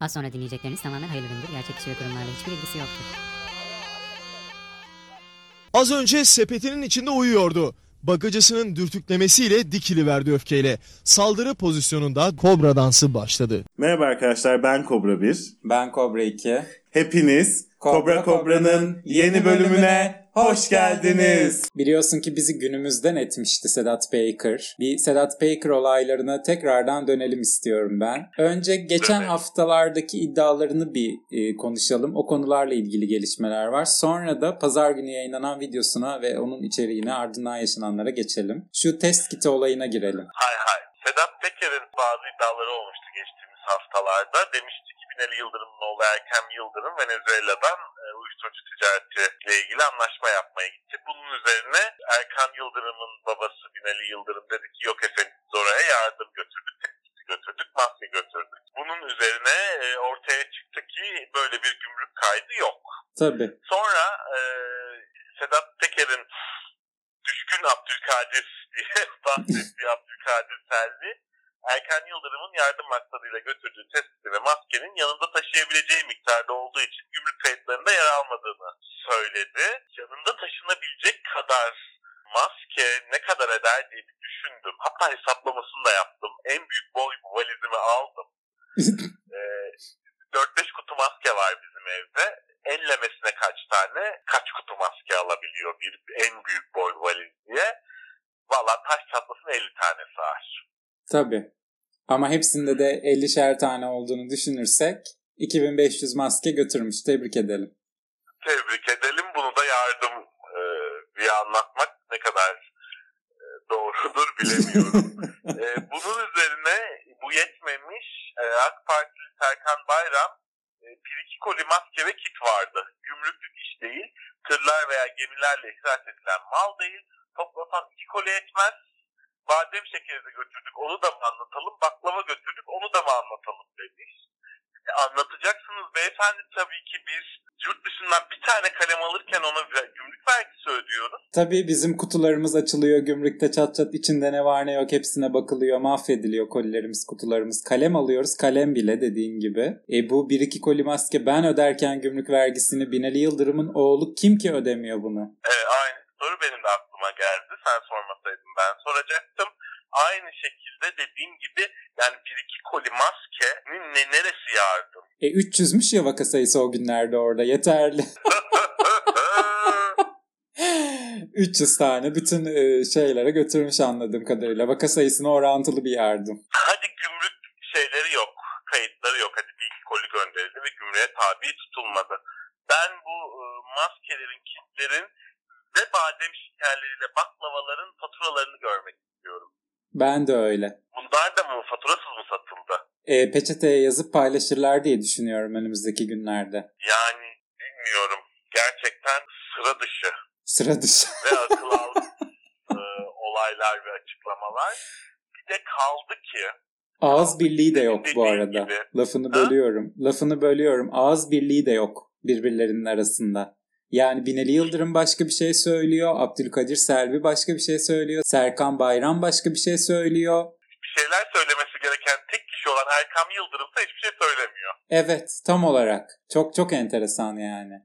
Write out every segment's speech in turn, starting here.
Az sonra dinleyecekleriniz tamamen hayırlı üründür. Gerçek kişi ve kurumlarla hiçbir ilgisi yoktur. Az önce sepetinin içinde uyuyordu. Bagacısının dürtüklemesiyle dikili verdi öfkeyle. Saldırı pozisyonunda kobra dansı başladı. Merhaba arkadaşlar ben Kobra 1. Ben Kobra 2. Hepiniz Kobra Kobra'nın yeni bölümüne hoş geldiniz. Biliyorsun ki bizi günümüzden etmişti Sedat Baker. Bir Sedat Baker olaylarına tekrardan dönelim istiyorum ben. Önce geçen Evet. haftalardaki iddialarını bir e, konuşalım. O konularla ilgili gelişmeler var. Sonra da pazar günü yayınlanan videosuna ve onun içeriğine ardından yaşananlara geçelim. Şu test kiti olayına girelim. Hay hay. Sedat Peker'in bazı iddiaları olmuştu geçtiğimiz haftalarda. Demişti Binali Yıldırım'ın oğlu Erkem Yıldırım Venezuela'dan e, uyuşturucu ticaretiyle ilgili anlaşma yapmaya gitti. Bunun üzerine Erkan Yıldırım'ın babası Binali Yıldırım dedi ki yok efendim oraya yardım götürdük, tetkiki götürdük, maske götürdük. Bunun üzerine e, ortaya çıktı ki böyle bir gümrük kaydı yok. Tabii. Sonra e, Sedat Peker'in düşkün Abdülkadir diye bahsettiği Abdülkadir Selvi Erkan Yıldırım'ın yardım maksadıyla götürdüğü tespiti ve maskenin yanında taşıyabileceği miktarda olduğu için gümrük kayıtlarında yer almadığını söyledi. Yanında taşınabilecek kadar maske ne kadar eder diye bir düşündüm. Hatta hesaplamasını da yaptım. En büyük boy valizimi aldım. Ee, 4-5 kutu maske var bizim evde. Enlemesine kaç tane, kaç kutu maske alabiliyor bir en büyük boy valiz diye. Valla taş çatlasın 50 tane sığar. Tabii. Ama hepsinde de 50'şer tane olduğunu düşünürsek 2500 maske götürmüş. Tebrik edelim. Tebrik edelim. Bunu da yardım e, diye anlatmak ne kadar e, doğrudur bilemiyorum. E, bunun üzerine bu yetmemiş e, AK Partili Serkan Bayram e, bir iki koli maske ve kit vardı. Gümrüklük iş değil, tırlar veya gemilerle ihraç edilen mal değil. Toplasan iki koli etmez. Badem şekeri de götürdük onu da mı anlatalım, baklava götürdük onu da mı anlatalım demiş. E, anlatacaksınız beyefendi tabii ki biz dışından bir tane kalem alırken ona gümrük vergisi ödüyoruz. Tabii bizim kutularımız açılıyor gümrükte çat çat içinde ne var ne yok hepsine bakılıyor mahvediliyor kolilerimiz kutularımız kalem alıyoruz kalem bile dediğin gibi. E bu bir iki koli maske ben öderken gümrük vergisini Binali Yıldırım'ın oğlu kim ki ödemiyor bunu? E, aynı soru benim de aklıma geldi. Sen sormasaydın ben soracaktım. Aynı şekilde dediğim gibi yani bir iki koli maskenin ne, neresi yardım? E 300'müş ya vaka sayısı o günlerde orada yeterli. 300 tane bütün e, şeylere götürmüş anladığım kadarıyla. Vaka sayısına orantılı bir yardım. Hadi gümrük şeyleri yok, kayıtları yok. Hadi bir iki koli gönderildi ve gümrüğe tabi tutulmadı. Ben bu e, maskelerin, kitlerin ve badem şekerleriyle baklavaların faturalarını görmek istiyorum. Ben de öyle. Bunlar da mı faturasız mı satıldı? E, peçeteye yazıp paylaşırlar diye düşünüyorum önümüzdeki günlerde. Yani bilmiyorum. Gerçekten sıra dışı Sıra dışı. ve akıl almaz e, olaylar ve açıklamalar. Bir de kaldı ki Ağız birliği de yok bu arada. gibi. Lafını Ha? bölüyorum. Lafını bölüyorum. Ağız birliği de yok birbirlerinin arasında. Yani Binali Yıldırım başka bir şey söylüyor. Abdülkadir Selvi başka bir şey söylüyor. Serkan Bayram başka bir şey söylüyor. bir şeyler söylemesi gereken tek kişi olan Erkam Yıldırım da hiçbir şey söylemiyor. Evet tam olarak. Çok çok enteresan yani.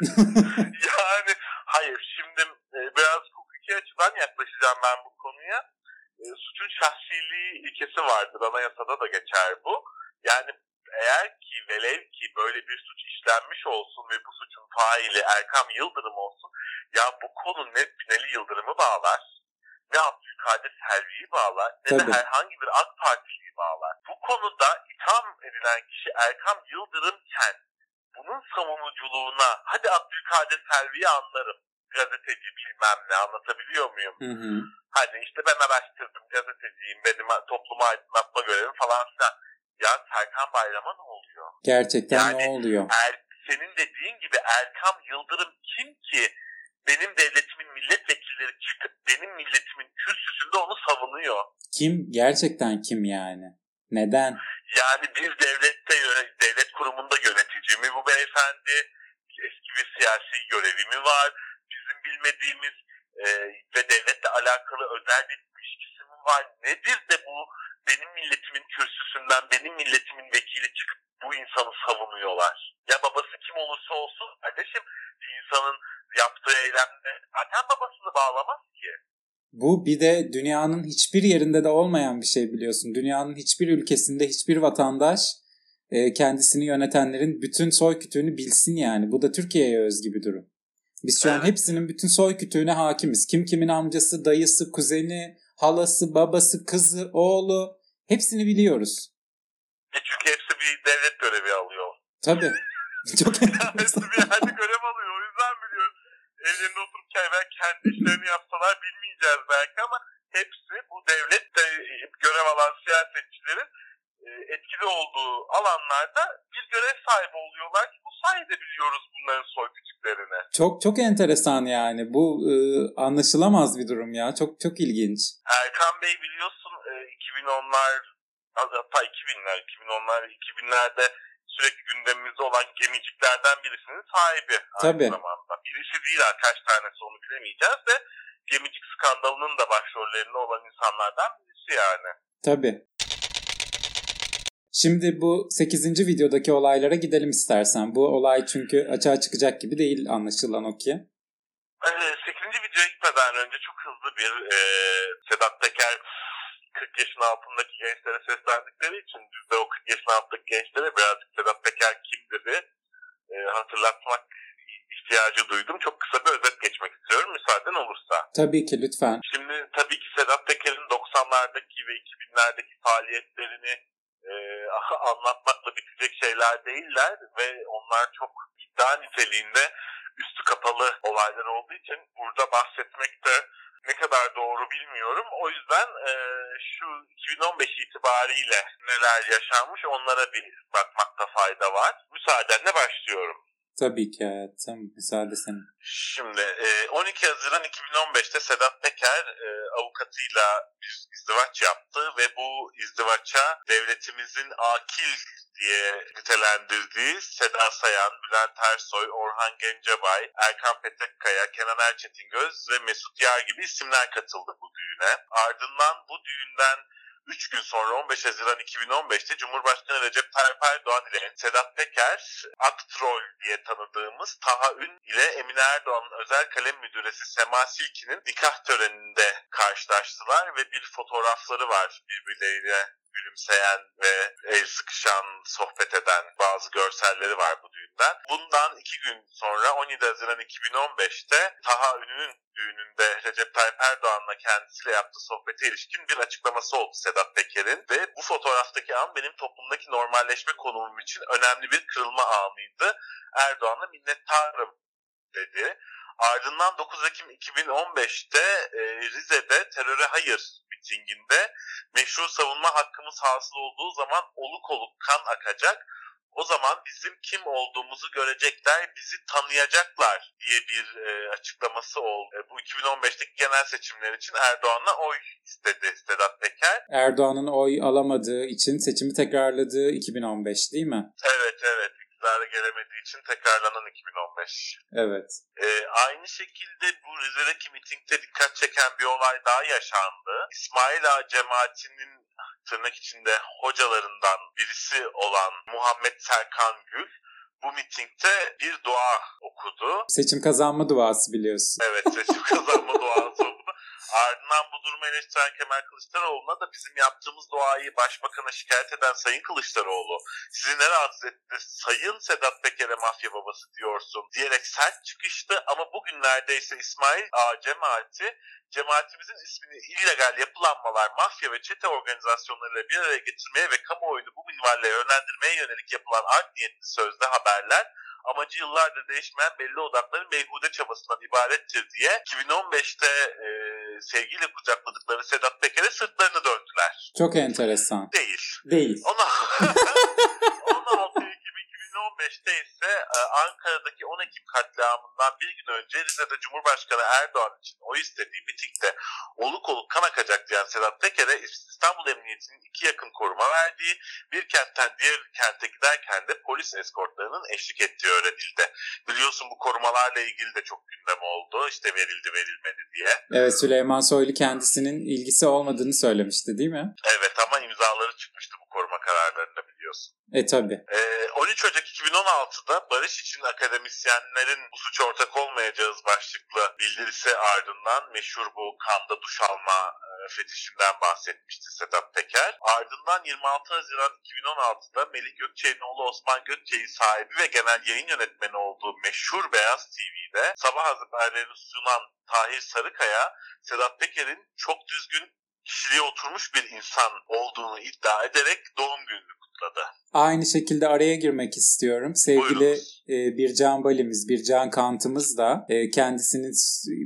Yani hayır şimdi e, biraz hukuki açıdan yaklaşacağım ben bu konuya. E, suçun şahsiliği ilkesi vardır. Anayasada da geçer bu. Yani eğer ki velev ki böyle bir suç işlenmiş olsun ve bu suçun faili Erkam Yıldırım olsun ya bu konu ne Binali Yıldırım'ı bağlar ne Abdülkadir Selvi'yi bağlar ne Tabii. de herhangi bir AK Partili'yi bağlar. Bu konuda itham edilen kişi Erkam Yıldırımken bunun savunuculuğuna hadi Abdülkadir Selvi'yi anlarım gazeteci bilmem ne anlatabiliyor muyum? Hı hı. Hani işte ben araştırdım gazeteciyim benim topluma aydınlatma görevim falan filan. Ya Serkan Bayram'a ne oluyor? Gerçekten Yani- ne oluyor? Er, senin dediğin gibi Erkam Yıldırım kim ki benim çıkıp benim milletimin kürsüsünde onu savunuyor. Kim? Gerçekten kim yani? Neden? Yani bir devlette devlet kurumunda yönetici mi bu beyefendi? Eski bir siyasi görevi mi var? Bizim bilmediğimiz e, ve devletle alakalı özel bir ilişkisi mi var? Nedir de bu benim milletimin kürsüsünden benim milletimin vekili çıkıp bu insanı savunuyorlar. Ya babası kim olursa olsun kardeşim bir insanın yaptığı eylemde zaten babasını bağlamaz ki. Bu bir de dünyanın hiçbir yerinde de olmayan bir şey biliyorsun. Dünyanın hiçbir ülkesinde hiçbir vatandaş e, kendisini yönetenlerin bütün soy kütüğünü bilsin yani. Bu da Türkiye'ye özgü bir durum. Biz şu an hepsinin bütün soy kütüğüne hakimiz. Kim kimin amcası, dayısı, kuzeni, halası, babası, kızı, oğlu hepsini biliyoruz. E çünkü hepsi bir devlet görevi alıyor. Tabii. Çok hepsi bir yerde görev alıyor. O yüzden biliyoruz. Evlerinde oturup belki kendi işlerini yapsalar bilmeyeceğiz belki ama hepsi bu devlette görev alan siyasetçilerin etkili olduğu alanlarda bir görev sahibi oluyorlar ki bu sayede biliyoruz bunların soy küçüklerini. Çok çok enteresan yani. Bu e, anlaşılamaz bir durum ya. Çok çok ilginç. Erkan Bey biliyorsun e, 2010'lar hatta 2000'ler 2010'lar 2000'lerde sürekli gündemimizde olan gemiciklerden birisinin sahibi Tabii. aynı zamanda. Birisi değil kaç tanesi onu bilemeyeceğiz de gemicik skandalının da başrollerinde olan insanlardan birisi yani. Tabii. Şimdi bu 8. videodaki olaylara gidelim istersen. Bu olay çünkü açığa çıkacak gibi değil anlaşılan o ki. Ee, 8. videoya gitmeden önce çok hızlı bir e, Sedat Peker 40 yaşın altındaki gençlere seslendikleri için biz de o 40 yaşın altındaki gençlere birazcık Sedat Peker kimdir diye e, hatırlatmak ihtiyacı duydum. Çok kısa bir özet geçmek istiyorum müsaaden olursa. Tabii ki lütfen. Şimdi tabii ki Sedat Peker'in 90'lardaki ve 2000'lerdeki faaliyetlerini e, anlatmakla bitecek şeyler değiller ve onlar çok iddia niteliğinde üstü kapalı olaylar olduğu için burada bahsetmek de ne kadar doğru bilmiyorum. O yüzden e, şu 2015 itibariyle neler yaşanmış onlara bir bakmakta fayda var. Müsaadenle başlıyorum. Tabii ki hayatım. Müsaade. Şimdi e, 12 Haziran 2015'te Sedat Peker e, avukatıyla bir izdivaç yaptı ve bu izdivaça devletimizin akil diye nitelendirdiği Seda Sayan, Bülent Ersoy, Orhan Gencebay, Erkan Petekkaya, Kenan Erçetingöz ve Mesut Yar gibi isimler katıldı bu düğüne. Ardından bu düğünden 3 gün sonra 15 Haziran 2015'te Cumhurbaşkanı Recep Tayyip Erdoğan ile Sedat Peker, Aktrol diye tanıdığımız Taha Ün ile Emine Erdoğan'ın özel kalem müdüresi Sema Silki'nin nikah töreninde karşılaştılar ve bir fotoğrafları var birbirleriyle gülümseyen ve el sıkışan, sohbet eden bazı görselleri var bu düğünden. Bundan iki gün sonra 17 Haziran 2015'te Taha Ünlü'nün düğününde Recep Tayyip Erdoğan'la kendisiyle yaptığı sohbete ilişkin bir açıklaması oldu Sedat Peker'in ve bu fotoğraftaki an benim toplumdaki normalleşme konumum için önemli bir kırılma anıydı. Erdoğan'a minnettarım dedi. Ardından 9 Ekim 2015'te e, Rize'de teröre hayır mitinginde meşru savunma hakkımız hasıl olduğu zaman oluk oluk kan akacak. O zaman bizim kim olduğumuzu görecekler, bizi tanıyacaklar diye bir e, açıklaması oldu. E, bu 2015'teki genel seçimler için Erdoğan'a oy istedi Sedat Peker. Erdoğan'ın oy alamadığı için seçimi tekrarladığı 2015 değil mi? Evet evet iktidara gelemediği için tekrarlanan 2015. Evet. Ee, aynı şekilde bu Rize'deki mitingde dikkat çeken bir olay daha yaşandı. İsmail Ağa cemaatinin tırnak içinde hocalarından birisi olan Muhammed Serkan Gül bu mitingde bir dua okudu. Seçim kazanma duası biliyorsun. Evet seçim kazanma duası. Ardından bu durumu eleştiren Kemal Kılıçdaroğlu'na da bizim yaptığımız duayı başbakana şikayet eden Sayın Kılıçdaroğlu sizi ne rahatsız etti? Sayın Sedat Peker'e mafya babası diyorsun diyerek sert çıkıştı. Ama bugünlerde ise İsmail Ağa cemaati cemaatimizin ismini illegal yapılanmalar, mafya ve çete organizasyonlarıyla bir araya getirmeye ve kamuoyunu bu minvalle yönlendirmeye yönelik yapılan art niyetli sözde haberler amacı yıllardır değişmeyen belli odakların meyhude çabasından ibarettir diye 2015'te e, sevgiyle kucakladıkları Sedat Peker'e sırtlarını döndüler. Çok enteresan. Değil. Değil. Ona 16 Ekim 2015'te ise e, Ankara'daki 10 Ekim katliamından bir gün önce Rize'de Cumhurbaşkanı Erdoğan için o istediği mitingde oluk oluk kan akacak diyen Sedat Peker'e İstanbul Emniyeti'nin iki yakın koruma verdiği bir kentten diğer kente giderken de polis eskortlarının eşlik ettiği öğrenildi. Biliyorsun bu korumalarla ilgili de çok gündem oldu. İşte verildi verilmedi diye. Evet Süleyman Soylu kendisinin ilgisi olmadığını söylemişti değil mi? Evet ama imzaları çıkmıştı bu koruma kararlarını biliyorsun. E tabi. Ee, 13 Ocak 2016'da barış için akademisyenlerin bu suç ortak olmayacağız başlıklı bildirisi ardından meşhur bu kanda duş alma e, fetişinden bahsetmişti Sedat Peker. Ardından 26 Haziran 2016'da Melih Gökçe'nin oğlu Osman Gökçe'nin sahibi ve genel yayın yönetmeni olduğu meşhur Beyaz TV'de sabah haberlerini sunan Tahir Sarıkaya, Sedat Peker'in çok düzgün kişiliğe oturmuş bir insan olduğunu iddia ederek doğum gününü kutladı. Aynı şekilde araya girmek istiyorum. Sevgili e, Bircan Balimiz, Bircan Kantımız da e, kendisinin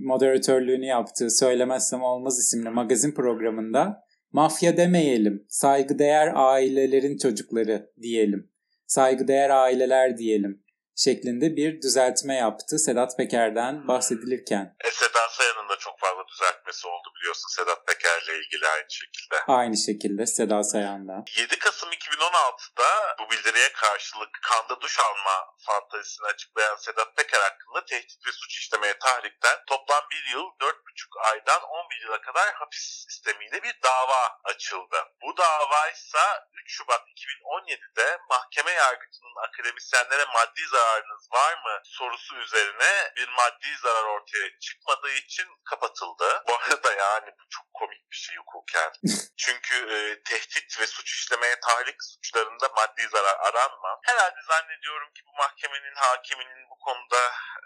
moderatörlüğünü yaptığı Söylemezsem Olmaz isimli magazin programında mafya demeyelim, saygıdeğer ailelerin çocukları diyelim, saygıdeğer aileler diyelim şeklinde bir düzeltme yaptı Sedat Peker'den bahsedilirken. E, Seda Sayan'ın da çok fazla düzeltmesi oldu biliyorsun Sedat Peker'le ilgili aynı şekilde. Aynı şekilde Seda Sayan'da. 7 Kasım 2016'da bu bildiriye karşılık kanda duş alma fantezisini açıklayan Sedat Peker hakkında tehdit ve suç işlemeye tahrikten toplam 1 yıl 4,5 aydan 11 yıla kadar hapis istemiyle bir dava açıldı. Bu dava ise 3 Şubat 2017'de mahkeme yargıcının akademisyenlere maddi zararınız var mı sorusu üzerine bir maddi zarar ortaya çıkmadığı için kapatıldı. Bu arada yani bu çok komik bir şey hukuken. Çünkü e, tehdit ve suç işlemeye tahrik suçlarında maddi zarar aranmaz. Herhalde zannediyorum ki bu mahkemenin hakiminin bu konuda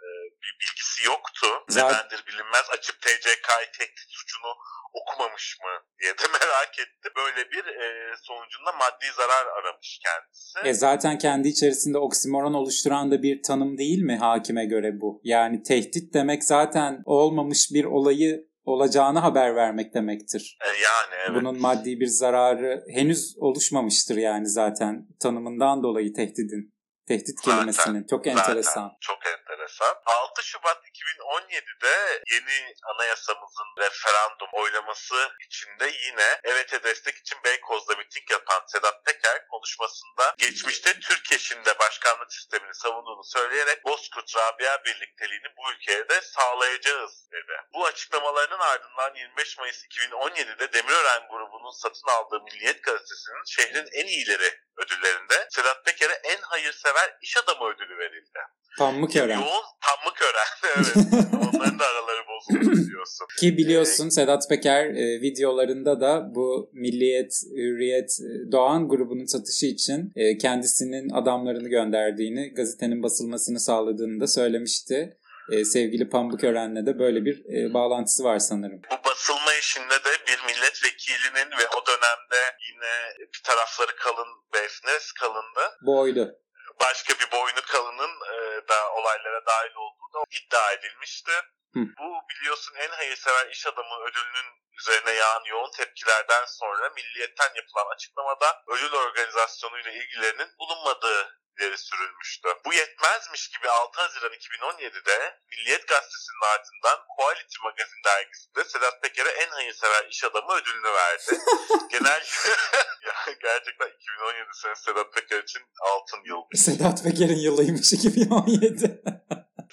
e, bir bilgisi yoktu. Zaten- Nedendir bilinmez. Açıp TCK'yı tehdit suçunu okumamış mı diye de merak etti. Böyle bir e, sonucunda maddi zarar aramış kendisi. E zaten kendi içerisinde oksimoron oluşturan da bir tanım değil mi hakime göre bu? Yani tehdit demek zaten olmamış bir olayı olacağını haber vermek demektir. E, yani evet. Bunun maddi bir zararı henüz oluşmamıştır yani zaten tanımından dolayı tehdidin. Tehdit Zaten, kelimesinin. Çok Zaten enteresan. çok enteresan. 6 Şubat 2017'de yeni anayasamızın referandum oylaması içinde yine EVET'e destek için Beykoz'da miting yapan Sedat Peker konuşmasında geçmişte Türkeş'in de başkanlık sistemini savunduğunu söyleyerek Bozkurt Rabia birlikteliğini bu ülkeye de sağlayacağız dedi. Bu açıklamalarının ardından 25 Mayıs 2017'de Demirören grubunun satın aldığı Milliyet Gazetesi'nin şehrin en iyileri ödüllerinde Sedat Peker'e en hayırsever iş adamı ödülü verildi. Pamukören. Yoğun Pamukören. evet. Onların da araları bozuldu diyorsun. Ki biliyorsun Sedat Peker e, videolarında da bu Milliyet, Hürriyet, e, Doğan grubunun satışı için e, kendisinin adamlarını gönderdiğini, gazetenin basılmasını sağladığını da söylemişti. E, sevgili Pambukören'le de böyle bir e, bağlantısı var sanırım. Bu basılma işinde de bir milletvekilinin ve o dönemde yine bir tarafları kalın Befnes kalındı. Boylu. Başka bir boynu kalının e, da olaylara dahil olduğu da iddia edilmişti. Hı. Bu biliyorsun en hayırsever iş adamı ödülünün üzerine yağan yoğun tepkilerden sonra Milliyet'ten yapılan açıklamada ödül organizasyonuyla ilgilerinin bulunmadığı ileri sürülmüştü. Bu yetmezmiş gibi 6 Haziran 2017'de Milliyet Gazetesi'nin ardından Quality Magazine dergisinde Sedat Peker'e en hayırsever iş adamı ödülünü verdi. Genel ya gerçekten 2017 senesi Sedat Peker için altın yıl. Sedat Peker'in yılıymış 2017.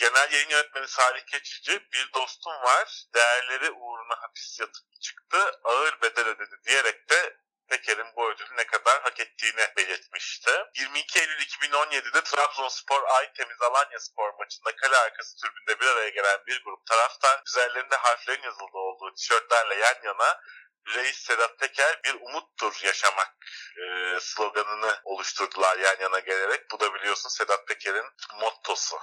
Genel yayın yönetmeni Salih Keçici bir dostum var. Değerleri uğruna hapis yatıp çıktı. Ağır bedel ödedi diyerek de Peker'in bu ödülü ne kadar hak ettiğini belirtmişti. 22 Eylül 2017'de Trabzonspor Aytemiz Alanya Spor maçında kale arkası tribünde bir araya gelen bir grup taraftar üzerlerinde harflerin yazıldığı olduğu tişörtlerle yan yana Reis Sedat Peker bir umuttur yaşamak e, sloganını oluşturdular yan yana gelerek. Bu da biliyorsun Sedat Peker'in mottosu.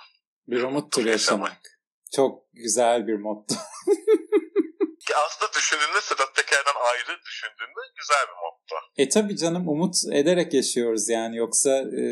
Bir umuttur Yaşamak. Çok güzel bir motto. Ki aslında düşündüğünde Sedat Peker'den ayrı düşündüğünde güzel bir motto. E tabi canım umut ederek yaşıyoruz yani yoksa e,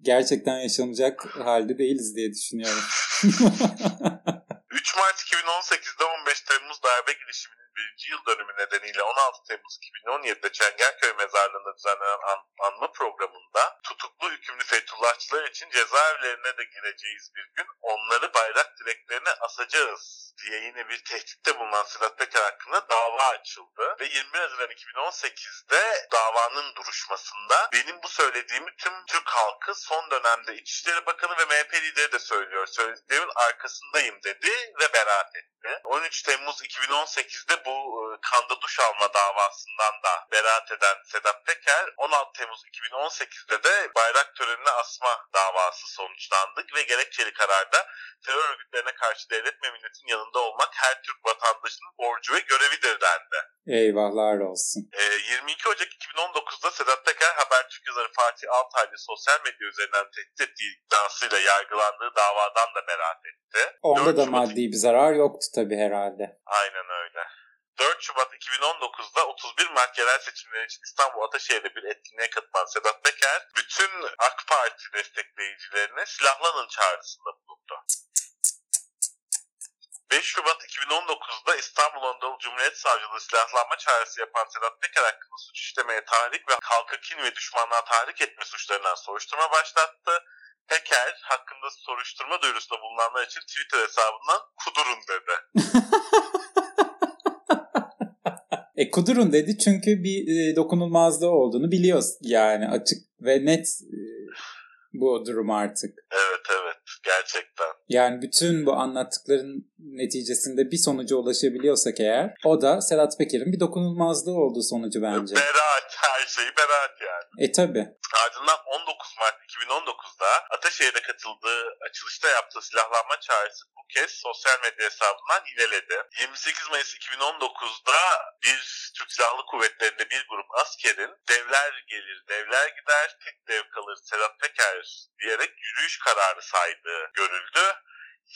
gerçekten yaşanacak halde değiliz diye düşünüyorum. 3 Mart 2018'de 15 Temmuz darbe girişiminin birinci yıl dönümü nedeniyle 16 Temmuz 2017'de Çengelköy mezarlığında düzenlenen an- anma programında tutuklu hükümlü Fethullahçılar için cezaevlerine de gireceğiz bir gün. Onları bayrak direklerine asacağız diye yine bir tehditte bulunan Sedat Peker hakkında dava açıldı. Ve 21 Haziran 2018'de davanın duruşmasında benim bu söylediğimi tüm Türk halkı son dönemde İçişleri Bakanı ve MHP lideri de söylüyor. Söylediklerimin arkasındayım dedi ve beraat etti. 13 Temmuz 2018'de bu e, kanda duş alma davasından da beraat eden Sedat Peker 16 Temmuz 2018'de de bayrak törenine asma davası sonuçlandı ve gerekçeli kararda terör örgütlerine karşı devlet ve milletin yanında olmak her Türk vatandaşının borcu ve görevidir dendi. Eyvahlar olsun. E, 22 Ocak 2019'da Sedat Peker Habertürk yazarı Fatih Altaylı sosyal medya üzerinden tehdit ettiği iddiasıyla yargılandığı davadan da beraat etti. Onda 4 da Şubat maddi bir zarar yoktu tabii herhalde. Aynen öyle. 4 Şubat 2019'da 31 Mart yerel seçimleri için İstanbul Ataşehir'de bir etkinliğe katılan Sedat Peker, bütün AK Parti destekleyicilerine silahlanın çağrısında bulundu. 5 Şubat 2019'da İstanbul Anadolu Cumhuriyet Savcılığı silahlanma çağrısı yapan Sedat Peker hakkında suç işlemeye tahrik ve halka kin ve düşmanlığa tahrik etme suçlarından soruşturma başlattı. Peker hakkında soruşturma duyurusunda bulunanlar için Twitter hesabından kudurun dedi. E kudurun dedi çünkü bir e, dokunulmazlığı olduğunu biliyoruz yani açık ve net e, bu durum artık. Evet evet gerçekten. Yani bütün bu anlattıkların neticesinde bir sonuca ulaşabiliyorsak eğer o da Sedat Peker'in bir dokunulmazlığı olduğu sonucu bence. Beraat her şeyi beraat yani. E tabi. Ardından 19 Mart 2019'da Ataşehir'de katıldığı açılışta yaptığı silahlanma çağrısı bu kez sosyal medya hesabından yineledi. 28 Mayıs 2019'da bir Türk Silahlı Kuvvetleri'nde bir grup askerin devler gelir devler gider tek dev kalır Sedat Peker diyerek yürüyüş kararı saydığı görüldü.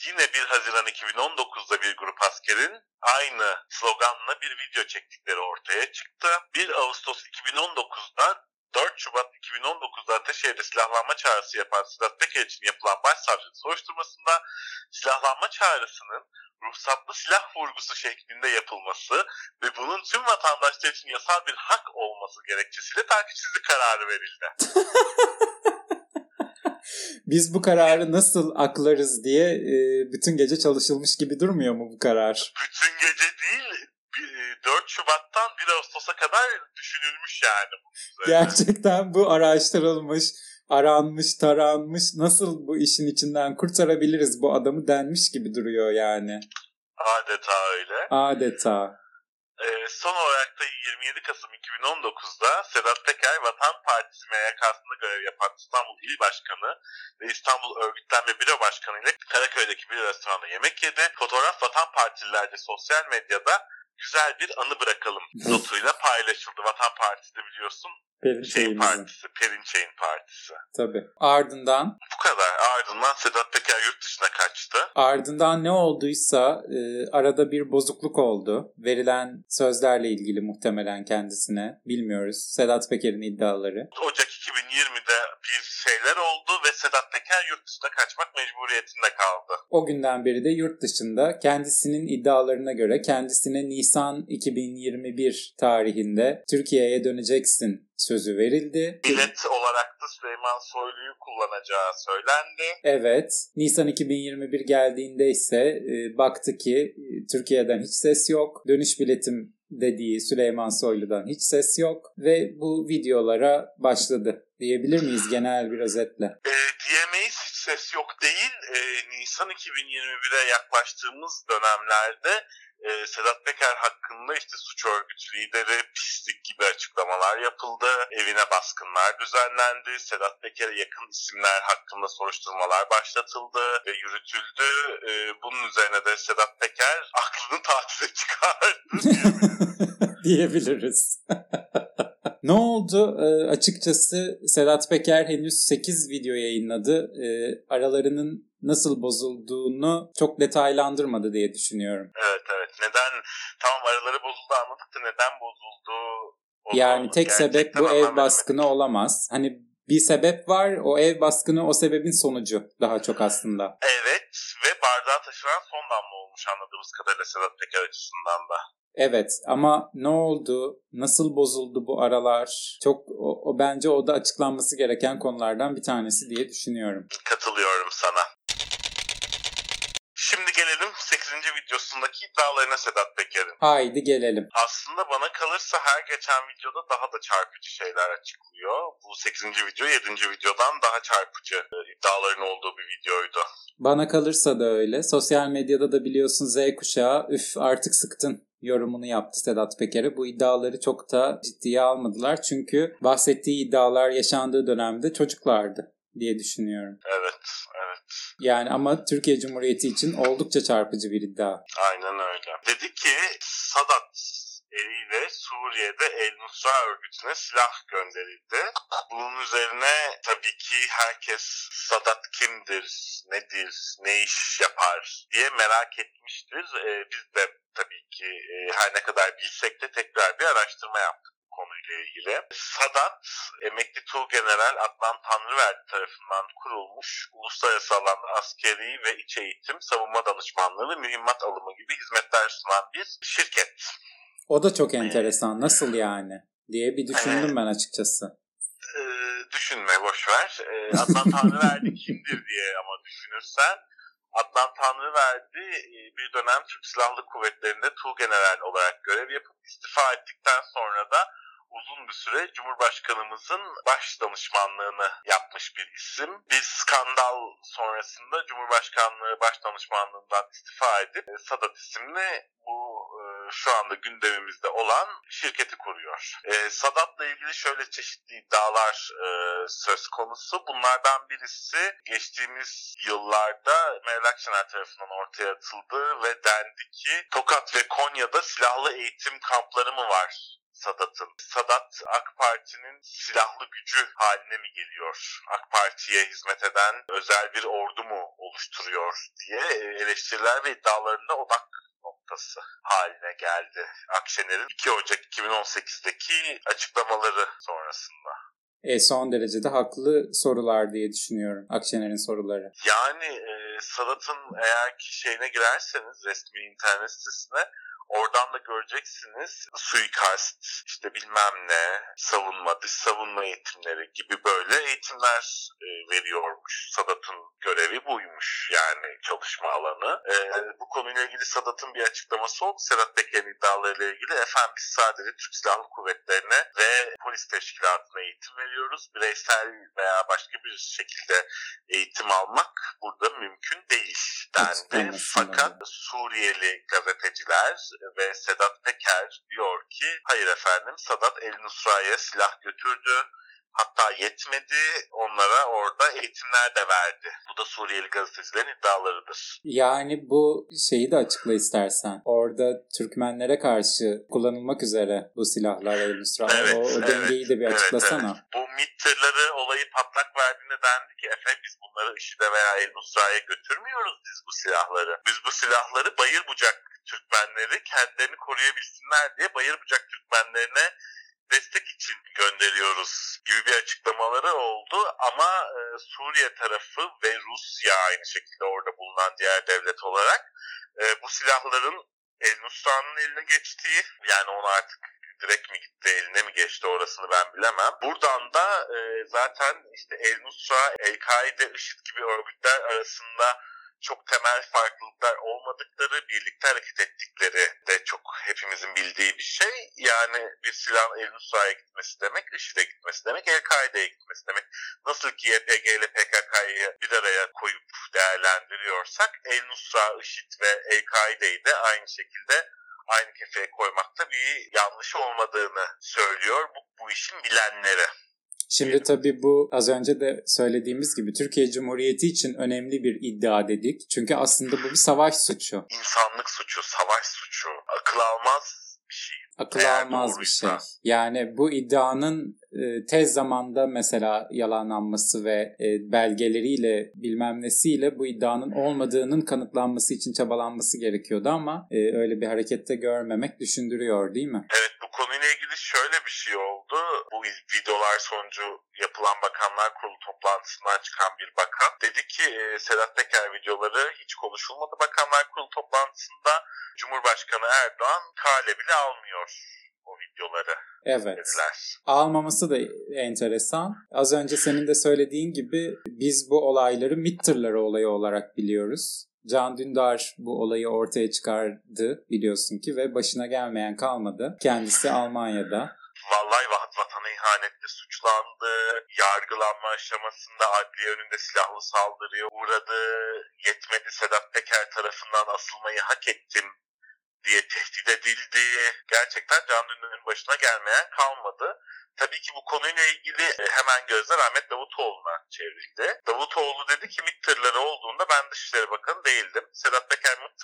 Yine 1 Haziran 2019'da bir grup askerin aynı sloganla bir video çektikleri ortaya çıktı. 1 Ağustos 2019'da 4 Şubat 2019'da Ataşehir'de silahlanma çağrısı yapan Sedat Peker için yapılan başsavcılık soruşturmasında silahlanma çağrısının ruhsatlı silah vurgusu şeklinde yapılması ve bunun tüm vatandaşlar için yasal bir hak olması gerekçesiyle takipsizlik kararı verildi. Biz bu kararı nasıl aklarız diye e, bütün gece çalışılmış gibi durmuyor mu bu karar? Bütün gece değil 4 Şubat'tan 1 Ağustos'a kadar düşünülmüş yani. Gerçekten bu araştırılmış, aranmış, taranmış. Nasıl bu işin içinden kurtarabiliriz bu adamı denmiş gibi duruyor yani. Adeta öyle. Adeta. Ee, son olarak da 27 Kasım 2019'da Sedat Peker Vatan Partisi MYK'sında görev yapan İstanbul İl Başkanı ve İstanbul Örgütlenme Büro Başkanı ile Karaköy'deki bir restoranda yemek yedi. Fotoğraf Vatan Partililerce sosyal medyada güzel bir anı bırakalım notuyla paylaşıldı. Vatan Partisi de biliyorsun Şeyin Partisi, Perinçey'in partisi. Tabii. Ardından? Bu kadar. Ardından Sedat Peker yurt dışına kaçtı. Ardından ne olduysa e, arada bir bozukluk oldu. Verilen sözlerle ilgili muhtemelen kendisine. Bilmiyoruz. Sedat Peker'in iddiaları. Ocak 2020'de bir şeyler oldu ve Sedat Peker yurt dışına kaçmak mecburiyetinde kaldı. O günden beri de yurt dışında kendisinin iddialarına göre kendisine Nisan 2021 tarihinde Türkiye'ye döneceksin sözü verildi. Bilet olarak da Süleyman Soylu'yu kullanacağı söylendi. Evet. Nisan 2021 geldiğinde ise e, baktı ki e, Türkiye'den hiç ses yok. Dönüş biletim dediği Süleyman Soylu'dan hiç ses yok ve bu videolara başladı diyebilir miyiz genel bir özetle? E, diyemeyiz hiç ses yok değil. E, Nisan 2021'e yaklaştığımız dönemlerde e, Sedat Peker hakkında işte suç örgütü lideri pislik gibi açıklamalar yapıldı. Evine baskınlar düzenlendi. Sedat Peker'e yakın isimler hakkında soruşturmalar başlatıldı ve yürütüldü. E, bunun üzerine de Sedat Peker aklını tatile çıkardı diyebiliriz. ne oldu? E, açıkçası Sedat Peker henüz 8 video yayınladı. E, aralarının nasıl bozulduğunu çok detaylandırmadı diye düşünüyorum. Evet evet. Neden tamam araları bozuldu anladık da neden bozuldu? Yani tek sebep bu ev baskını olamaz. Hani bir sebep var. O ev baskını o sebebin sonucu daha çok aslında. Evet ve bardağa taşıran son damla olmuş anladığımız kadarıyla Sedat Peker açısından da. Evet ama ne oldu? Nasıl bozuldu bu aralar? Çok o, o bence o da açıklanması gereken konulardan bir tanesi diye düşünüyorum. Katılıyorum sana. Şimdi gelelim 8. videosundaki iddialarına Sedat Peker'in. Haydi gelelim. Aslında bana kalırsa her geçen videoda daha da çarpıcı şeyler açıklıyor. Bu 8. video 7. videodan daha çarpıcı e, iddiaların olduğu bir videoydu. Bana kalırsa da öyle. Sosyal medyada da biliyorsun Z kuşağı üf artık sıktın yorumunu yaptı Sedat Peker'e. Bu iddiaları çok da ciddiye almadılar. Çünkü bahsettiği iddialar yaşandığı dönemde çocuklardı diye düşünüyorum. Evet, evet. Yani ama Türkiye Cumhuriyeti için oldukça çarpıcı bir iddia. Aynen öyle. Dedi ki Sadat eliyle Suriye'de El Nusra örgütüne silah gönderildi. Bunun üzerine tabii ki herkes Sadat kimdir, nedir, ne iş yapar diye merak etmiştir. Ee, biz de tabii ki e, her ne kadar bilsek de tekrar bir araştırma yaptık konuyla ilgili. Sadat, emekli Tuğgeneral Adnan Tanrıverdi tarafından kurulmuş uluslararası alanda askeri ve iç eğitim, savunma danışmanlığı ve mühimmat alımı gibi hizmetler sunan bir şirket. O da çok enteresan. Nasıl yani? diye bir düşündüm ben açıkçası. Ee, düşünme boş ver. Ee, Adnan Tanrıverdi kimdir diye ama düşünürsen Adnan Tanrıverdi e, bir dönem Türk Silahlı Kuvvetleri'nde Tuğgeneral olarak görev yapıp istifa ettikten sonra da uzun bir süre Cumhurbaşkanımızın baş danışmanlığını yapmış bir isim. Bir skandal sonrasında Cumhurbaşkanlığı baş danışmanlığından istifa edip e, Sadat isimli bu e, şu anda gündemimizde olan şirketi kuruyor. E, Sadat'la ilgili şöyle çeşitli iddialar e, söz konusu. Bunlardan birisi geçtiğimiz yıllarda Meral Akşener tarafından ortaya atıldı ve dendi ki Tokat ve Konya'da silahlı eğitim kampları mı var Sadat'ın. Sadat AK Parti'nin silahlı gücü haline mi geliyor? AK Parti'ye hizmet eden özel bir ordu mu oluşturuyor diye eleştiriler ve iddialarında odak noktası haline geldi. Akşener'in 2 Ocak 2018'deki açıklamaları sonrasında. E, son derecede haklı sorular diye düşünüyorum Akşener'in soruları. Yani e, Sadat'ın eğer ki şeyine girerseniz resmi internet sitesine Oradan da göreceksiniz suikast, işte bilmem ne, savunma, dış savunma eğitimleri gibi böyle eğitimler e, veriyormuş. Sadat'ın görevi buymuş yani çalışma alanı. E, bu konuyla ilgili Sadat'ın bir açıklaması oldu. Sedat Peker'in iddialarıyla ilgili. Efendim biz sadece Türk Silahlı Kuvvetlerine ve polis teşkilatına eğitim veriyoruz. Bireysel veya başka bir şekilde eğitim almak burada mümkün değil dendi. Fakat Suriyeli gazeteciler ve Sedat Peker diyor ki hayır efendim Sadat El Nusra'ya silah götürdü. Hatta yetmedi onlara orada eğitimler de verdi. Bu da Suriyeli gazetecilerin iddialarıdır. Yani bu şeyi de açıkla istersen. Orada Türkmenlere karşı kullanılmak üzere bu silahlar El Nusra. Evet, o, o evet, dengeyi de bir açıklasana. Evet, evet. Bu MİT tırları olayı patlak verdiğinde dendi ki efendim biz bunları IŞİD'e veya El Nusra'ya götürmüyoruz biz bu silahları. Biz bu silahları bayır bucak Türkmenleri kendilerini koruyabilsinler diye bayır bucak Türkmenlerine destek için gönderiyoruz gibi bir açıklamaları oldu ama e, Suriye tarafı ve Rusya aynı şekilde orada bulunan diğer devlet olarak e, bu silahların El Nusra'nın eline geçtiği yani onu artık direkt mi gitti eline mi geçti orasını ben bilemem. Buradan da e, zaten işte El Nusra, El-Kaide, IŞİD gibi örgütler arasında çok temel farklılıklar olmadıkları, birlikte hareket ettikleri de çok hepimizin bildiği bir şey. Yani bir silahın El Nusra'ya gitmesi demek, IŞİD'e gitmesi demek, El-Kaide'ye gitmesi demek. Nasıl ki YPG ile PKK'yı bir araya koyup değerlendiriyorsak, El Nusra, IŞİD ve El-Kaide'yi de aynı şekilde aynı kefeye koymakta bir yanlış olmadığını söylüyor bu, bu işin bilenleri. Şimdi tabii bu az önce de söylediğimiz gibi Türkiye Cumhuriyeti için önemli bir iddia dedik. Çünkü aslında bu bir savaş suçu. İnsanlık suçu, savaş suçu. Akıl almaz bir şey. Akıl Eğer almaz bir şey. doğruysa. Yani bu iddianın tez zamanda mesela yalanlanması ve e, belgeleriyle bilmem nesiyle bu iddianın olmadığının kanıtlanması için çabalanması gerekiyordu ama e, öyle bir harekette görmemek düşündürüyor değil mi? Evet bu konuyla ilgili şöyle bir şey oldu. Bu videolar sonucu yapılan Bakanlar Kurulu toplantısından çıkan bir bakan dedi ki e, Sedat Peker videoları hiç konuşulmadı Bakanlar Kurulu toplantısında. Cumhurbaşkanı Erdoğan kale bile almıyor o videoları Evet. dediler. Almaması da enteresan. Az önce senin de söylediğin gibi biz bu olayları MİT tırları olayı olarak biliyoruz. Can Dündar bu olayı ortaya çıkardı biliyorsun ki ve başına gelmeyen kalmadı. Kendisi Almanya'da. Vallahi va- vatana ihanetle suçlandı. Yargılanma aşamasında adliye önünde silahlı saldırıya uğradı. Yetmedi Sedat Peker tarafından asılmayı hak ettim diye tehdit edildi. Gerçekten Can Dündar'ın başına gelmeyen kalmadı. Tabii ki bu konuyla ilgili e, hemen gözler Ahmet Davutoğlu'na çevrildi. Davutoğlu dedi ki MİT olduğunda ben Dışişleri Bakanı değildim. Sedat Peker MİT,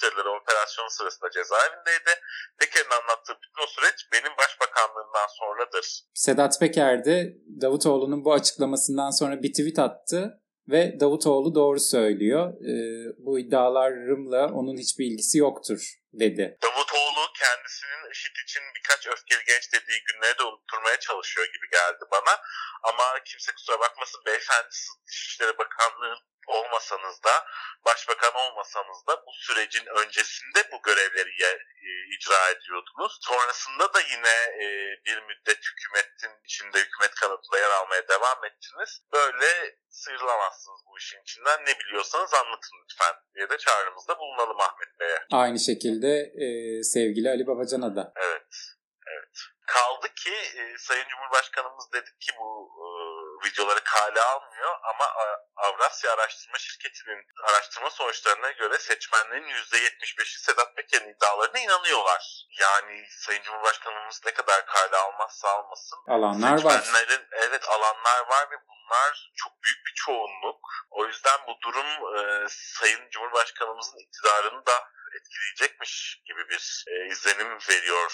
tır, operasyonu sırasında cezaevindeydi. Peker'in anlattığı bütün o süreç benim başbakanlığımdan sonradır. Sedat Peker de Davutoğlu'nun bu açıklamasından sonra bir tweet attı ve Davutoğlu doğru söylüyor. Ee, bu iddialarımla onun hiçbir ilgisi yoktur dedi. Davutoğlu kendisinin IŞİD için birkaç öfkeli genç dediği günleri de unutturmaya çalışıyor gibi geldi bana. Ama kimse kusura bakmasın beyefendi Dışişleri Bakanlığı olmasanız da başbakan olmasanız da bu sürecin öncesinde bu görevleri e, icra ediyordunuz. Sonrasında da yine e, bir müddet hükümetin içinde hükümet kanadında yer almaya devam ettiniz. Böyle sıyrılamazsınız bu işin içinden. Ne biliyorsanız anlatın lütfen diye de çağrımızda bulunalım Ahmet Bey'e. Aynı şekilde e, sevgili Ali Babacan'a da. Evet. Evet. Kaldı ki e, Sayın Cumhurbaşkanımız dedi ki bu e, videoları kale almıyor ama Avrasya Araştırma Şirketi'nin araştırma sonuçlarına göre seçmenlerin %75'i Sedat Peker'in iddialarına inanıyorlar. Yani Sayın Cumhurbaşkanımız ne kadar kale almazsa almasın. Alanlar var. Seçmenlerin evet alanlar var ve bunlar çok büyük bir çoğunluk. O yüzden bu durum e, Sayın Cumhurbaşkanımızın iktidarını da etkileyecekmiş gibi bir e, izlenim veriyor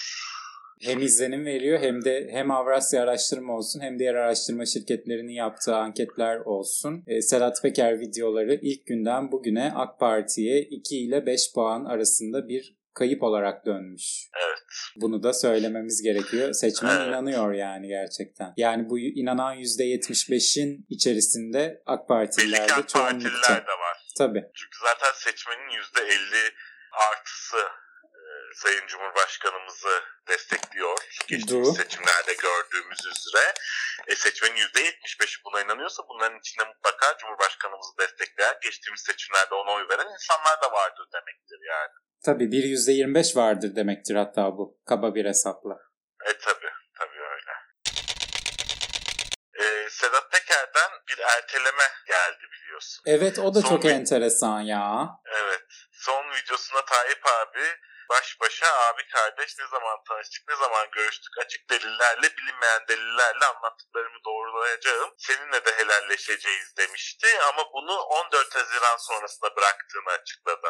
hem izlenim veriyor hem de hem Avrasya Araştırma olsun hem diğer araştırma şirketlerinin yaptığı anketler olsun. E, Sedat Peker videoları ilk günden bugüne AK Parti'ye 2 ile 5 puan arasında bir kayıp olarak dönmüş. Evet. Bunu da söylememiz gerekiyor. Seçmen evet. inanıyor yani gerçekten. Yani bu inanan %75'in içerisinde AK Partililer de çoğunlukta. de var. Tabii. Çünkü zaten seçmenin %50 artısı Sayın Cumhurbaşkanımızı destekliyor. Geçtiğimiz seçimlerde gördüğümüz üzere. E, seçmenin %75'i buna inanıyorsa bunların içinde mutlaka Cumhurbaşkanımızı destekleyen, geçtiğimiz seçimlerde ona oy veren insanlar da vardır demektir yani. Tabii bir %25 vardır demektir hatta bu kaba bir hesapla. E tabii, tabii öyle. E, Sedat Peker'den bir erteleme geldi biliyorsun. Evet o da Son çok bir... enteresan ya. Evet. Son videosuna Tayyip abi baş başa abi kardeş ne zaman tanıştık, ne zaman görüştük açık delillerle, bilinmeyen delillerle anlattıklarımı doğrulayacağım. Seninle de helalleşeceğiz demişti ama bunu 14 Haziran sonrasında bıraktığını açıkladı.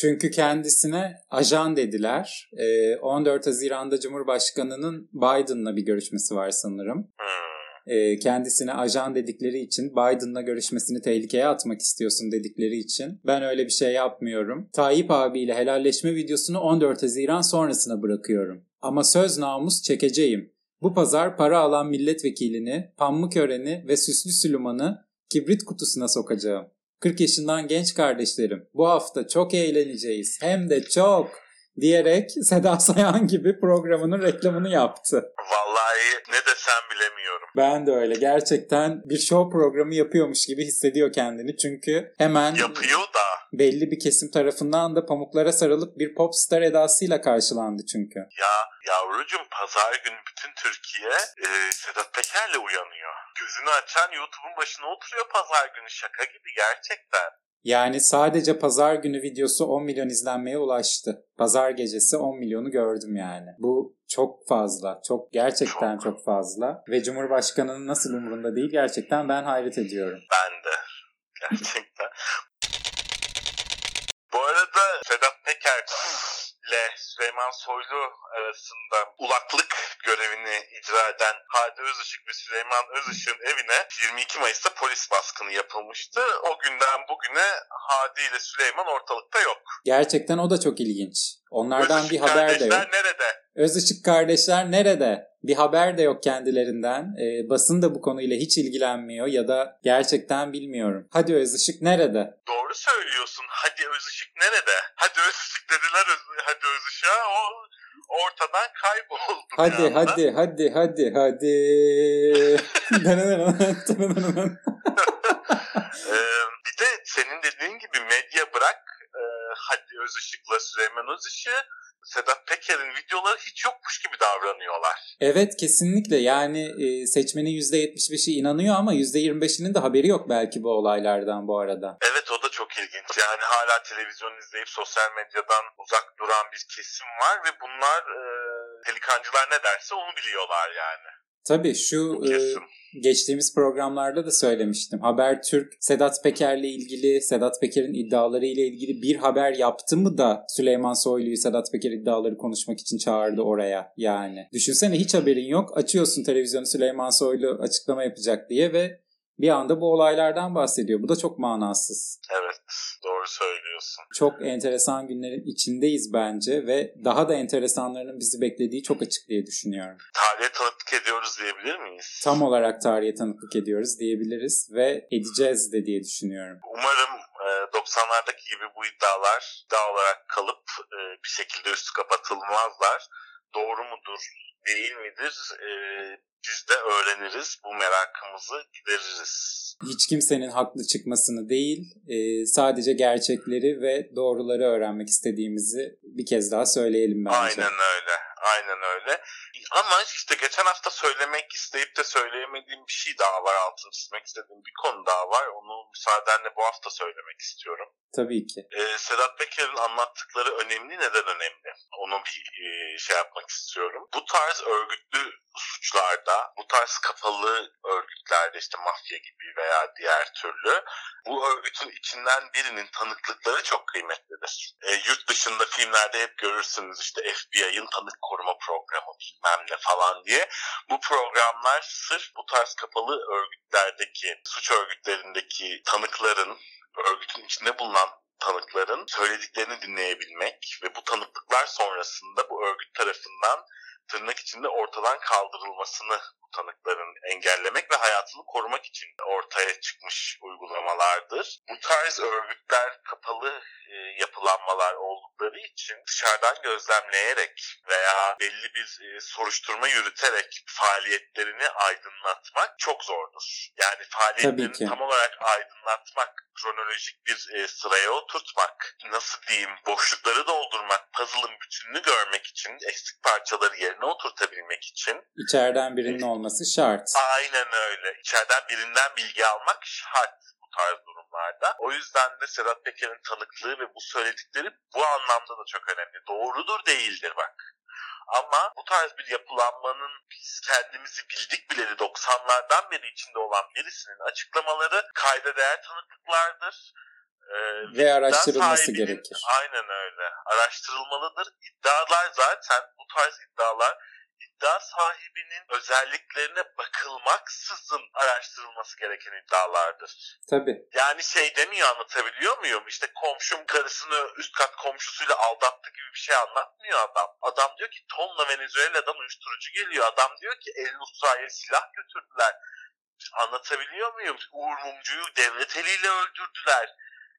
Çünkü kendisine ajan dediler. 14 ee, Haziran'da Cumhurbaşkanı'nın Biden'la bir görüşmesi var sanırım. Hmm e, kendisine ajan dedikleri için Biden'la görüşmesini tehlikeye atmak istiyorsun dedikleri için ben öyle bir şey yapmıyorum. Tayyip abiyle helalleşme videosunu 14 Haziran sonrasına bırakıyorum. Ama söz namus çekeceğim. Bu pazar para alan milletvekilini, Pamukören'i ve Süslü Süleyman'ı kibrit kutusuna sokacağım. 40 yaşından genç kardeşlerim. Bu hafta çok eğleneceğiz. Hem de çok diyerek Seda Sayan gibi programının reklamını yaptı. Vallahi ne desem bilemiyorum. Ben de öyle. Gerçekten bir show programı yapıyormuş gibi hissediyor kendini. Çünkü hemen yapıyor da belli bir kesim tarafından da pamuklara sarılıp bir popstar edasıyla karşılandı çünkü. Ya yavrucuğum pazar günü bütün Türkiye e, Sedat Peker'le uyanıyor. Gözünü açan YouTube'un başına oturuyor pazar günü şaka gibi gerçekten. Yani sadece pazar günü videosu 10 milyon izlenmeye ulaştı. Pazar gecesi 10 milyonu gördüm yani. Bu çok fazla. Çok gerçekten çok, çok fazla. Ve Cumhurbaşkanı'nın nasıl umurunda değil gerçekten ben hayret ediyorum. Ben de. Gerçekten. Bu arada Sedat Peker ile Süleyman Soylu arasında ulaklık görevini icra eden Hadi Özışık ve Süleyman Özışık'ın evine 22 Mayıs'ta polis baskını yapılmıştı. O günden bugüne Hadi ile Süleyman ortalıkta yok. Gerçekten o da çok ilginç. Onlardan Özışık bir haber de yok. nerede? Özışık kardeşler nerede? Bir haber de yok kendilerinden. E, basın da bu konuyla hiç ilgilenmiyor ya da gerçekten bilmiyorum. Hadi Özışık nerede? Doğru söylüyorsun. Hadi Özışık nerede? Hadi Özışık dediler Hadi Özışık'a o ortadan kayboldu. Hadi bir hadi hadi hadi hadi. ee, bir de senin dediğin gibi medya bırak e, Hadi Özışık'la Süleyman Özışık'ı Sedat Peker'in videoları hiç yokmuş gibi davranıyorlar. Evet kesinlikle yani e, seçmenin %75'i inanıyor ama %25'inin de haberi yok belki bu olaylardan bu arada. Evet o da çok ilginç. Yani hala televizyon izleyip sosyal medyadan uzak duran bir kesim var ve bunlar e, pelikancılar ne derse onu biliyorlar yani. Tabii şu e. geçtiğimiz programlarda da söylemiştim. Habertürk Sedat Peker'le ilgili, Sedat Peker'in iddiaları ile ilgili bir haber yaptı mı da Süleyman Soylu'yu Sedat Peker iddiaları konuşmak için çağırdı oraya yani. Düşünsene hiç haberin yok. Açıyorsun televizyonu Süleyman Soylu açıklama yapacak diye ve bir anda bu olaylardan bahsediyor. Bu da çok manasız. Evet doğru söylüyorsun. Çok enteresan günlerin içindeyiz bence ve daha da enteresanlarının bizi beklediği çok açık diye düşünüyorum. Tarihe tanıklık ediyoruz diyebilir miyiz? Tam olarak tarihe tanıklık ediyoruz diyebiliriz ve edeceğiz de diye düşünüyorum. Umarım e, 90'lardaki gibi bu iddialar iddia olarak kalıp e, bir şekilde üstü kapatılmazlar. Doğru mudur, değil midir? E, biz de öğreniriz. Bu merakımızı gideririz. Hiç kimsenin haklı çıkmasını değil, e, sadece gerçekleri ve doğruları öğrenmek istediğimizi bir kez daha söyleyelim bence. Aynen öyle. Aynen öyle. Ama işte geçen hafta söylemek isteyip de söyleyemediğim bir şey daha var. Altını çizmek istediğim bir konu daha var. Onu müsaadenle bu hafta söylemek istiyorum. Tabii ki. Ee, Sedat Peker'in anlattıkları önemli. Neden önemli? Onu bir e, şey yapmak istiyorum. Bu tarz örgütlü suçlarda, bu tarz kapalı örgütlerde işte mafya gibi veya diğer türlü bu örgütün içinden birinin tanıklıkları çok kıymetlidir. E, yurt dışında filmlerde hep görürsünüz işte FBI'ın tanık koruma programı bilmem ne falan diye. Bu programlar sırf bu tarz kapalı örgütlerdeki, suç örgütlerindeki tanıkların, örgütün içinde bulunan tanıkların söylediklerini dinleyebilmek ve bu tanıklıklar sonrasında bu örgüt tarafından tırnak içinde ortadan kaldırılmasını tanıkların engellemek ve hayatını korumak için ortaya çıkmış uygulamalardır. Bu tarz örgütler kapalı e, yapılanmalar oldukları için dışarıdan gözlemleyerek veya belli bir e, soruşturma yürüterek faaliyetlerini aydınlatmak çok zordur. Yani faaliyetlerini tam olarak aydınlatmak, kronolojik bir e, sıraya oturtmak, nasıl diyeyim boşlukları doldurmak, puzzle'ın bütününü görmek için, eksik parçaları yerine oturtabilmek için İçeriden birinin olması şart. Aynen öyle. İçeriden birinden bilgi almak şart bu tarz durumlarda. O yüzden de Sedat Peker'in tanıklığı ve bu söyledikleri bu anlamda da çok önemli. Doğrudur değildir bak. Ama bu tarz bir yapılanmanın biz kendimizi bildik bileli 90'lardan beri içinde olan birisinin açıklamaları kayda değer tanıklıklardır. Ee, Ve araştırılması sahibinin- gerekir. Aynen öyle. Araştırılmalıdır. İddialar zaten bu tarz iddialar iddia sahibinin özelliklerine bakılmaksızın araştırılması gereken iddialardır. Tabii. Yani şey demiyor anlatabiliyor muyum? İşte komşum karısını üst kat komşusuyla aldattı gibi bir şey anlatmıyor adam. Adam diyor ki tonla Venezuela'dan uyuşturucu geliyor. Adam diyor ki El Nusra'ya silah götürdüler. Anlatabiliyor muyum? Uğur Mumcu'yu devlet eliyle öldürdüler.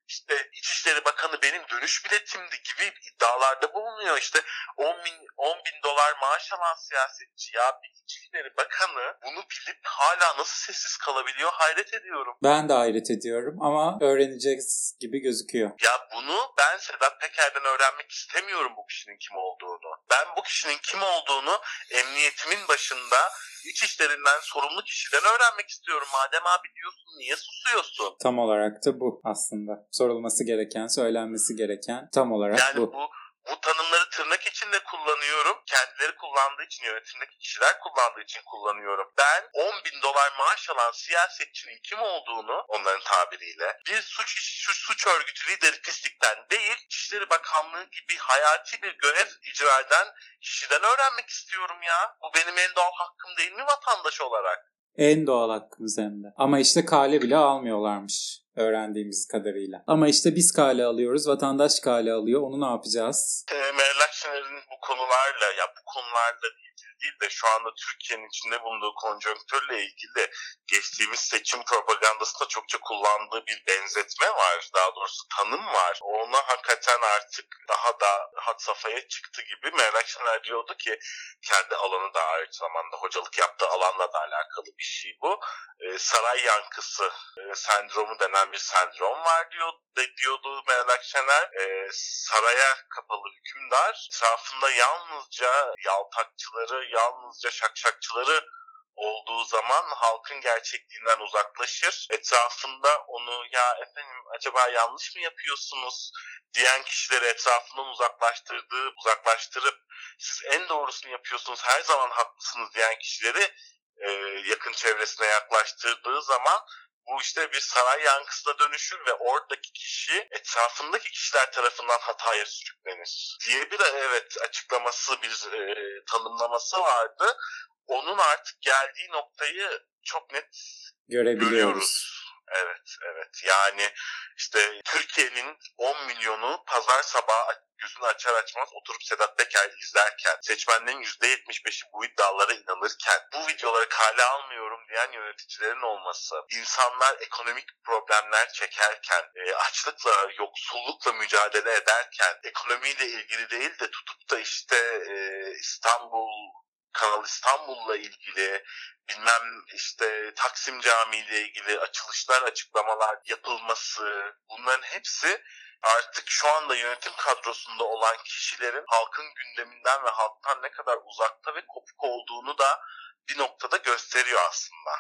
İşte İçişleri Bakanı benim dönüş biletimdi gibi iddialarda bulunuyor. İşte 10 bin, 10 bin dolar maaş alan siyasetçi ya bir İçişleri Bakanı bunu bilip hala nasıl sessiz kalabiliyor hayret ediyorum. Ben de hayret ediyorum ama öğreneceğiz gibi gözüküyor. Ya bunu ben Sedat Peker'den öğrenmek istemiyorum bu kişinin kim olduğunu. Ben bu kişinin kim olduğunu emniyetimin başında iç işlerinden sorumlu kişiden öğrenmek istiyorum. Madem abi diyorsun niye susuyorsun? Tam olarak da bu aslında. Sorulması gereken, söylenmesi gereken tam olarak Yani bu. bu bu tanımları tırnak içinde kullanıyorum. Kendileri kullandığı için, yönetimdeki kişiler kullandığı için kullanıyorum. Ben 10 bin dolar maaş alan siyasetçinin kim olduğunu, onların tabiriyle, bir suç, suç, suç örgütü lideri pislikten değil, İçişleri Bakanlığı gibi hayati bir görev icra eden kişiden öğrenmek istiyorum ya. Bu benim en doğal hakkım değil mi vatandaş olarak? En doğal hakkımız hem de. Ama işte kale bile almıyorlarmış öğrendiğimiz kadarıyla. Ama işte biz kale alıyoruz, vatandaş kale alıyor. Onu ne yapacağız? e, Meral Akşener'in bu konularla ya bu konularla ilgili değil de şu anda Türkiye'nin içinde bulunduğu konjonktürle ilgili de geçtiğimiz seçim propagandasında çokça kullandığı bir benzetme var. Daha doğrusu tanım var. Ona hakikaten artık daha da hat safhaya çıktı gibi. Meral Akşener diyordu ki kendi alanı da aynı zamanda hocalık yaptığı alanla da alakalı bir şey bu. E, saray yankısı e, sendromu denen bir sendrom var diyor de, diyordu Meral Akşener. E, saraya kapalı hükümdar etrafında yalnızca yaltakçıları, yalnızca şakşakçıları olduğu zaman halkın gerçekliğinden uzaklaşır. Etrafında onu ya efendim acaba yanlış mı yapıyorsunuz diyen kişileri etrafından uzaklaştırdığı, uzaklaştırıp siz en doğrusunu yapıyorsunuz, her zaman haklısınız diyen kişileri e, yakın çevresine yaklaştırdığı zaman bu işte bir saray yankısına dönüşür ve oradaki kişi etrafındaki kişiler tarafından hataya sürüklenir diye bir evet açıklaması bir e, tanımlaması vardı. Onun artık geldiği noktayı çok net Görebiliyoruz. görüyoruz. Evet, evet. Yani işte Türkiye'nin 10 milyonu pazar sabahı gözünü açar açmaz oturup Sedat Peker izlerken, seçmenlerin %75'i bu iddialara inanırken, bu videoları kale almıyorum diyen yöneticilerin olması, insanlar ekonomik problemler çekerken, e, açlıkla, yoksullukla mücadele ederken, ekonomiyle ilgili değil de tutup da işte e, İstanbul, Kanal İstanbul'la ilgili bilmem işte Taksim Camii ile ilgili açılışlar, açıklamalar yapılması bunların hepsi artık şu anda yönetim kadrosunda olan kişilerin halkın gündeminden ve halktan ne kadar uzakta ve kopuk olduğunu da bir noktada gösteriyor aslında.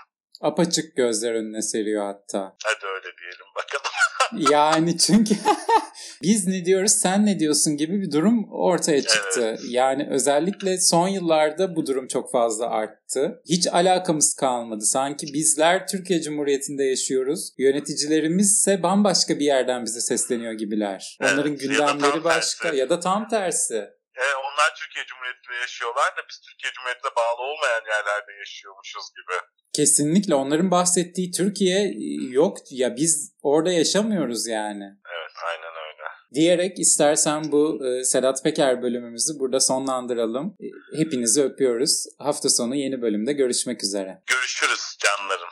Apaçık gözler önüne seriyor hatta. Hadi öyle diyelim bakalım. Yani çünkü biz ne diyoruz sen ne diyorsun gibi bir durum ortaya çıktı. Evet. Yani özellikle son yıllarda bu durum çok fazla arttı. Hiç alakamız kalmadı. Sanki bizler Türkiye Cumhuriyeti'nde yaşıyoruz. Yöneticilerimiz ise bambaşka bir yerden bize sesleniyor gibiler. Onların ya gündemleri tam başka tersi. ya da tam tersi. E, onlar Türkiye Cumhuriyeti'nde yaşıyorlar da biz Türkiye Cumhuriyeti'ne bağlı olmayan yerlerde yaşıyormuşuz gibi. Kesinlikle onların bahsettiği Türkiye yok ya biz orada yaşamıyoruz yani. Evet aynen öyle. Diyerek istersen bu e, Sedat Peker bölümümüzü burada sonlandıralım. E, hepinizi öpüyoruz. Hafta sonu yeni bölümde görüşmek üzere. Görüşürüz canlarım.